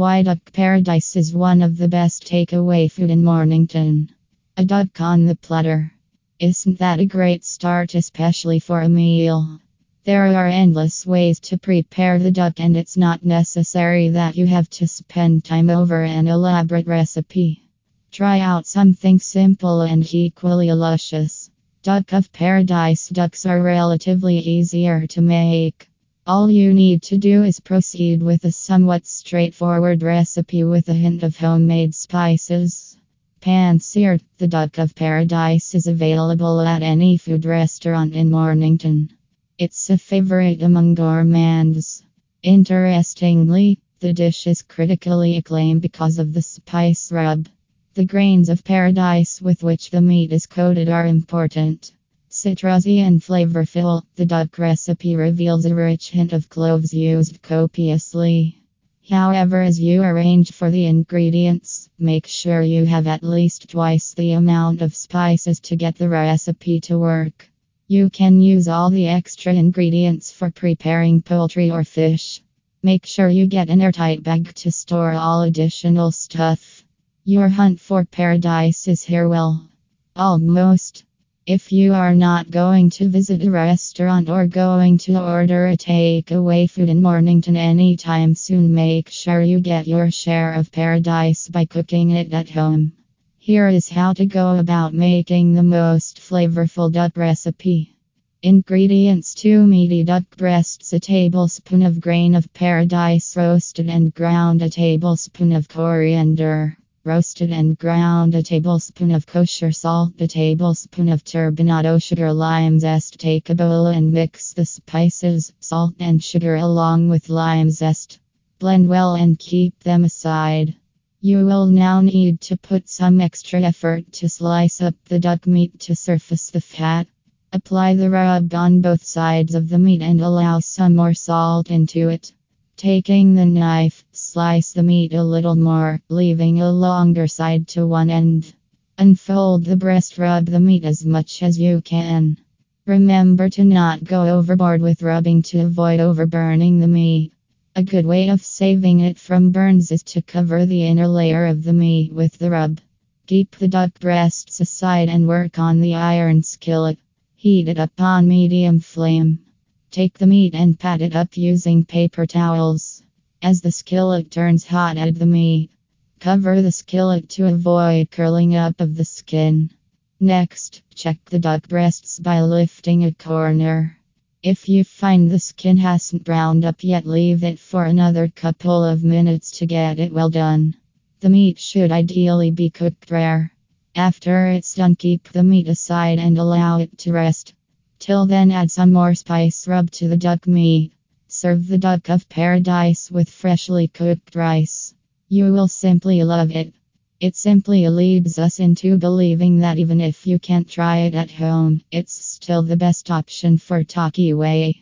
Why Duck Paradise is one of the best takeaway food in Mornington. A duck on the platter. Isn't that a great start, especially for a meal? There are endless ways to prepare the duck, and it's not necessary that you have to spend time over an elaborate recipe. Try out something simple and equally luscious. Duck of paradise ducks are relatively easier to make. All you need to do is proceed with a somewhat straightforward recipe with a hint of homemade spices. Pan seared, the duck of paradise is available at any food restaurant in Mornington. It's a favorite among gourmands. Interestingly, the dish is critically acclaimed because of the spice rub. The grains of paradise with which the meat is coated are important. Citrusy and flavorful, the duck recipe reveals a rich hint of cloves used copiously. However, as you arrange for the ingredients, make sure you have at least twice the amount of spices to get the recipe to work. You can use all the extra ingredients for preparing poultry or fish. Make sure you get an airtight bag to store all additional stuff. Your hunt for paradise is here well. Almost. If you are not going to visit a restaurant or going to order a takeaway food in Mornington anytime soon, make sure you get your share of paradise by cooking it at home. Here is how to go about making the most flavorful duck recipe. Ingredients 2 meaty duck breasts, a tablespoon of grain of paradise roasted and ground, a tablespoon of coriander. Roasted and ground a tablespoon of kosher salt, a tablespoon of turbinado sugar, lime zest. Take a bowl and mix the spices, salt, and sugar along with lime zest. Blend well and keep them aside. You will now need to put some extra effort to slice up the duck meat to surface the fat. Apply the rub on both sides of the meat and allow some more salt into it. Taking the knife, slice the meat a little more, leaving a longer side to one end. Unfold the breast, rub the meat as much as you can. Remember to not go overboard with rubbing to avoid overburning the meat. A good way of saving it from burns is to cover the inner layer of the meat with the rub. Keep the duck breasts aside and work on the iron skillet. Heat it up on medium flame. Take the meat and pat it up using paper towels. As the skillet turns hot, add the meat. Cover the skillet to avoid curling up of the skin. Next, check the duck breasts by lifting a corner. If you find the skin hasn't browned up yet, leave it for another couple of minutes to get it well done. The meat should ideally be cooked rare. After it's done, keep the meat aside and allow it to rest. Till then, add some more spice rub to the duck meat. Serve the duck of paradise with freshly cooked rice. You will simply love it. It simply leads us into believing that even if you can't try it at home, it's still the best option for takeaway.